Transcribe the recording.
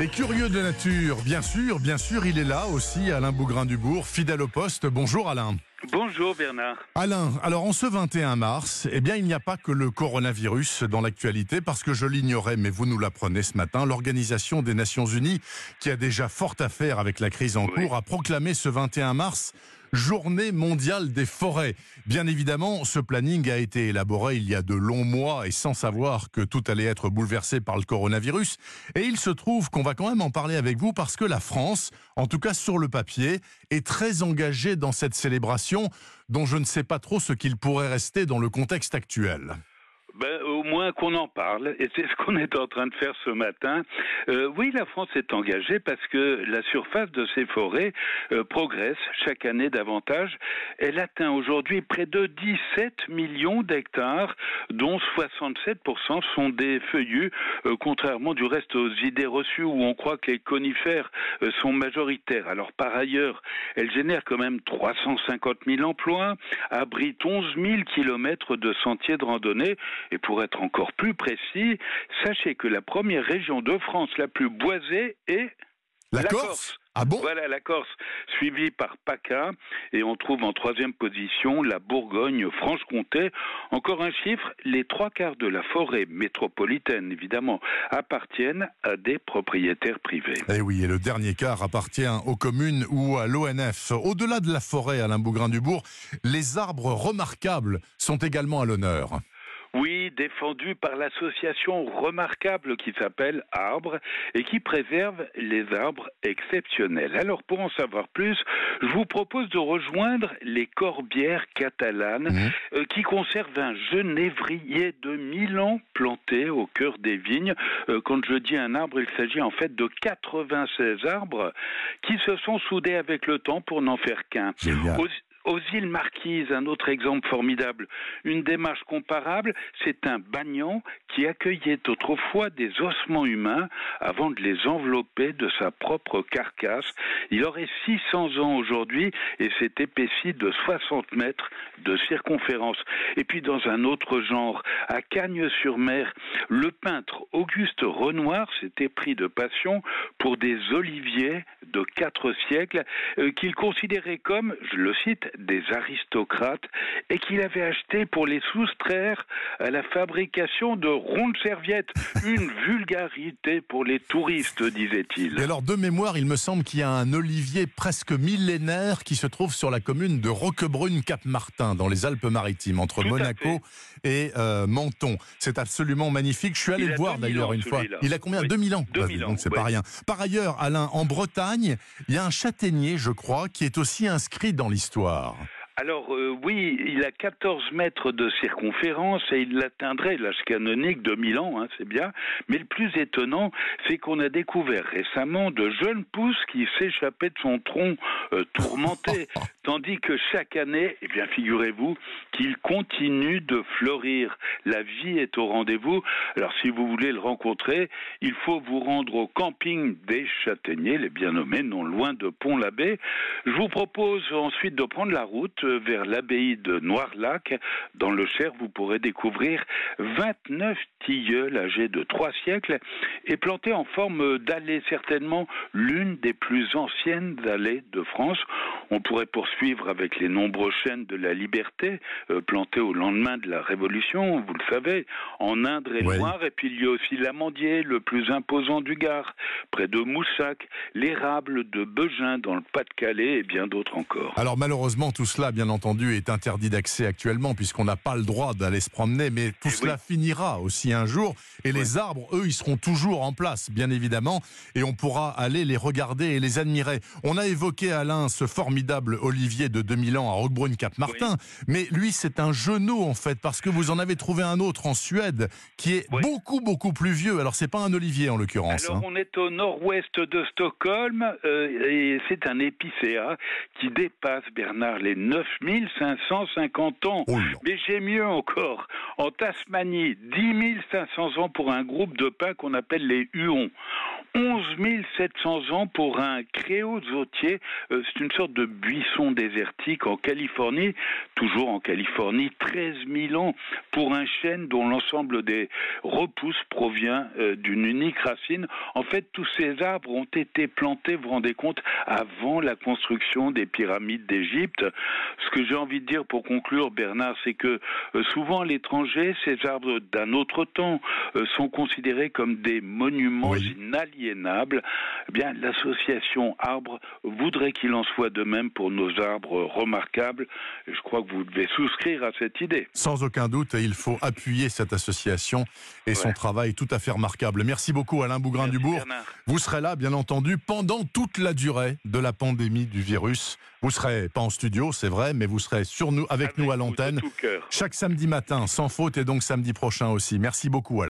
Et curieux de nature, bien sûr, bien sûr, il est là aussi, Alain Bougrain-Dubourg, fidèle au poste. Bonjour Alain. Bonjour Bernard. Alain, alors en ce 21 mars, eh bien il n'y a pas que le coronavirus dans l'actualité parce que je l'ignorais, mais vous nous l'apprenez ce matin, l'Organisation des Nations Unies, qui a déjà fort à faire avec la crise en cours, a proclamé ce 21 mars Journée mondiale des forêts. Bien évidemment, ce planning a été élaboré il y a de longs mois et sans savoir que tout allait être bouleversé par le coronavirus. Et il se trouve qu'on va quand même en parler avec vous parce que la France, en tout cas sur le papier, est très engagée dans cette célébration dont je ne sais pas trop ce qu'il pourrait rester dans le contexte actuel. Moins qu'on en parle, et c'est ce qu'on est en train de faire ce matin. Euh, oui, la France est engagée parce que la surface de ses forêts euh, progresse chaque année davantage. Elle atteint aujourd'hui près de 17 millions d'hectares, dont 67% sont des feuillus, euh, contrairement du reste aux idées reçues où on croit que les conifères sont majoritaires. Alors par ailleurs, elle génère quand même 350 000 emplois, abrite 11 000 kilomètres de sentiers de randonnée et pour être encore plus précis, sachez que la première région de France la plus boisée est la, Corse. Ah bon? Voilà la Corse, suivie par PACA, et on trouve en troisième position la Bourgogne-Franche-Comté. Encore un chiffre, les trois quarts de la forêt métropolitaine, évidemment, appartiennent à des propriétaires privés. Eh oui, et le dernier quart appartient aux communes ou à l'ONF. Au-delà de la forêt, Alain Bougrain-Dubourg, les arbres remarquables sont également à l'honneur. Oui, défendu par l'association remarquable qui s'appelle Arbre et qui préserve les arbres exceptionnels. Alors pour en savoir plus, je vous propose de rejoindre les corbières catalanes mmh. euh, qui conservent un genévrier de mille ans planté au cœur des vignes. Euh, quand je dis un arbre, il s'agit en fait de 96 arbres qui se sont soudés avec le temps pour n'en faire qu'un aux îles Marquises, un autre exemple formidable, une démarche comparable, c'est un bagnon qui accueillait autrefois des ossements humains avant de les envelopper de sa propre carcasse. Il aurait 600 ans aujourd'hui et s'est épaissi de 60 mètres de circonférence. Et puis dans un autre genre, à Cagnes-sur-Mer, le peintre Auguste Renoir s'était pris de passion pour des oliviers de quatre siècles euh, qu'il considérait comme, je le cite, des aristocrates et qu'il avait acheté pour les soustraire à la fabrication de rondes serviettes. Une vulgarité pour les touristes, disait-il. Et alors, de mémoire, il me semble qu'il y a un olivier presque millénaire qui se trouve sur la commune de Roquebrune-Cap-Martin, dans les Alpes-Maritimes, entre Monaco et euh, Menton. C'est absolument magnifique. Je suis allé le voir d'ailleurs une fois. Il a combien? 2000 ans. 2000 ans. Donc c'est pas rien. Par ailleurs, Alain, en Bretagne, il y a un châtaignier, je crois, qui est aussi inscrit dans l'histoire. Wow. Alors euh, oui, il a 14 mètres de circonférence et il atteindrait l'âge canonique de 1000 ans, hein, c'est bien. Mais le plus étonnant, c'est qu'on a découvert récemment de jeunes pousses qui s'échappaient de son tronc euh, tourmenté, tandis que chaque année, eh bien figurez-vous qu'il continue de fleurir. La vie est au rendez-vous. Alors si vous voulez le rencontrer, il faut vous rendre au camping des Châtaigniers, les bien nommés, non loin de Pont-l'Abbé. Je vous propose ensuite de prendre la route vers l'abbaye de Noirlac. Dans le Cher, vous pourrez découvrir 29 tilleuls âgés de trois siècles et plantés en forme d'allée, certainement l'une des plus anciennes allées de France. On pourrait poursuivre avec les nombreux chênes de la liberté euh, plantés au lendemain de la Révolution, vous le savez, en Indre et Loire. Et puis il y a aussi l'amandier, le plus imposant du Gard, près de Moussac, l'érable de Beugin dans le Pas-de-Calais et bien d'autres encore. Alors malheureusement, tout cela, bien entendu, est interdit d'accès actuellement puisqu'on n'a pas le droit d'aller se promener, mais tout eh cela finira aussi un jour. Et les arbres, eux, ils seront toujours en place, bien évidemment, et on pourra aller les regarder et les admirer. On a évoqué, Alain, ce formidable olivier de 2000 ans à Roquebrune-Cap-Martin. Mais lui, c'est un genou, en fait, parce que vous en avez trouvé un autre en Suède qui est beaucoup, beaucoup plus vieux. Alors, c'est pas un olivier, en l'occurrence. Alors, hein. on est au nord-ouest de Stockholm, euh, et c'est un épicéa qui dépasse, Bernard, les 9550 ans. Oh Mais j'ai mieux encore. En Tasmanie, 10 500 ans pour un groupe de pins qu'on appelle les huons. 11 700 ans pour un créosotier. Euh, c'est une sorte de buisson désertique en Californie, toujours en Californie. 13 000 ans pour un chêne dont l'ensemble des repousses provient euh, d'une unique racine. En fait, tous ces arbres ont été plantés, vous vous rendez compte, avant la construction des pyramides d'Égypte. Ce que j'ai envie de dire pour conclure, Bernard, c'est que euh, souvent à l'étranger, ces arbres d'un autre temps sont considérés comme des monuments inaliénables, eh bien, l'association Arbre voudrait qu'il en soit de même pour nos arbres remarquables. je crois que vous devez souscrire à cette idée. Sans aucun doute, il faut appuyer cette association et son travail tout à fait remarquable. Merci beaucoup Alain Bougrain-Dubourg. Vous serez là, bien entendu, pendant toute la durée de la pandémie du virus. Vous serez pas en studio, c'est vrai, mais vous serez sur nous, avec, nous à l'antenne, chaque samedi matin, sans faute, et donc samedi prochain aussi. Merci beaucoup. Alain.